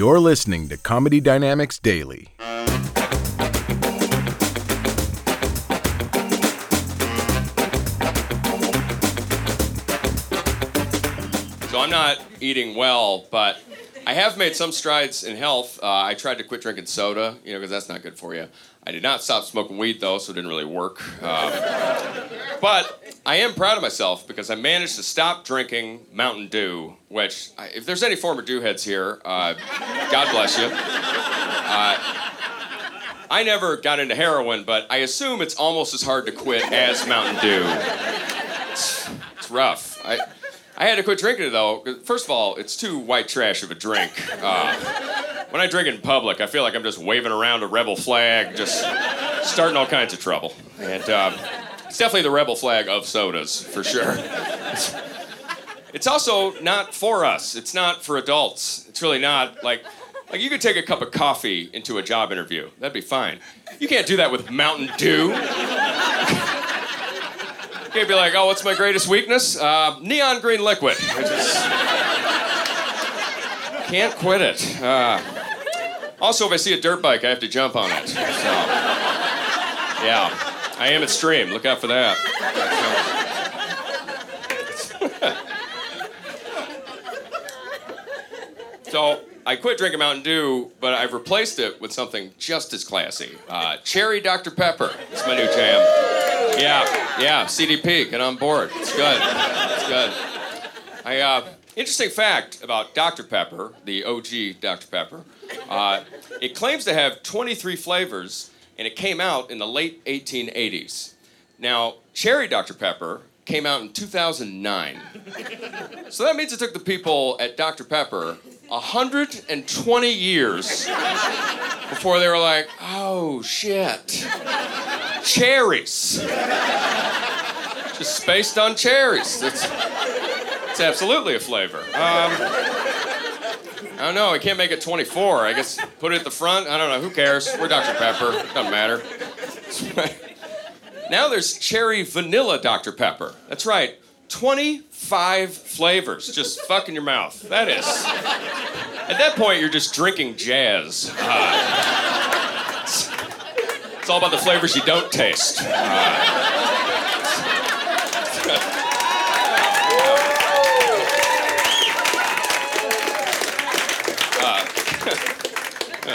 You're listening to Comedy Dynamics Daily. So I'm not eating well, but I have made some strides in health. Uh, I tried to quit drinking soda, you know, because that's not good for you. I did not stop smoking weed though, so it didn't really work. Um, but I am proud of myself because I managed to stop drinking Mountain Dew, which, I- if there's any former Dew heads here, uh, God bless you. Uh, I never got into heroin, but I assume it's almost as hard to quit as Mountain Dew. It's, it's rough. I, I had to quit drinking it though. First of all, it's too white trash of a drink. Uh, when I drink in public, I feel like I'm just waving around a rebel flag, just starting all kinds of trouble. And um, it's definitely the rebel flag of sodas, for sure. It's, it's also not for us. It's not for adults. It's really not like like you could take a cup of coffee into a job interview. That'd be fine. You can't do that with Mountain Dew. You can't be like, oh, what's my greatest weakness? Uh, neon green liquid. I just can't quit it. Uh, also, if I see a dirt bike, I have to jump on it. So, yeah, I am extreme. Look out for that. So I quit drinking Mountain Dew, but I've replaced it with something just as classy. Uh, Cherry Dr. Pepper. It's my new jam. Yeah, yeah. CDP, get on board. It's good. It's good. I uh, interesting fact about Dr. Pepper, the OG Dr. Pepper. Uh, it claims to have 23 flavors, and it came out in the late 1880s. Now, Cherry Dr. Pepper came out in 2009. So that means it took the people at Dr. Pepper 120 years before they were like, oh shit, cherries. Just spaced on cherries. It's, it's absolutely a flavor. Um, I don't know. I can't make it 24. I guess put it at the front. I don't know. Who cares? We're Dr. Pepper. Doesn't matter. now there's cherry vanilla Dr. Pepper. That's right. 25 flavors. Just fucking your mouth. That is. At that point, you're just drinking jazz. Uh, it's, it's all about the flavors you don't taste. Uh,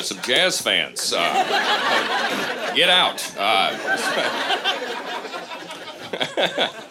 some jazz fans. Uh, get out. Uh,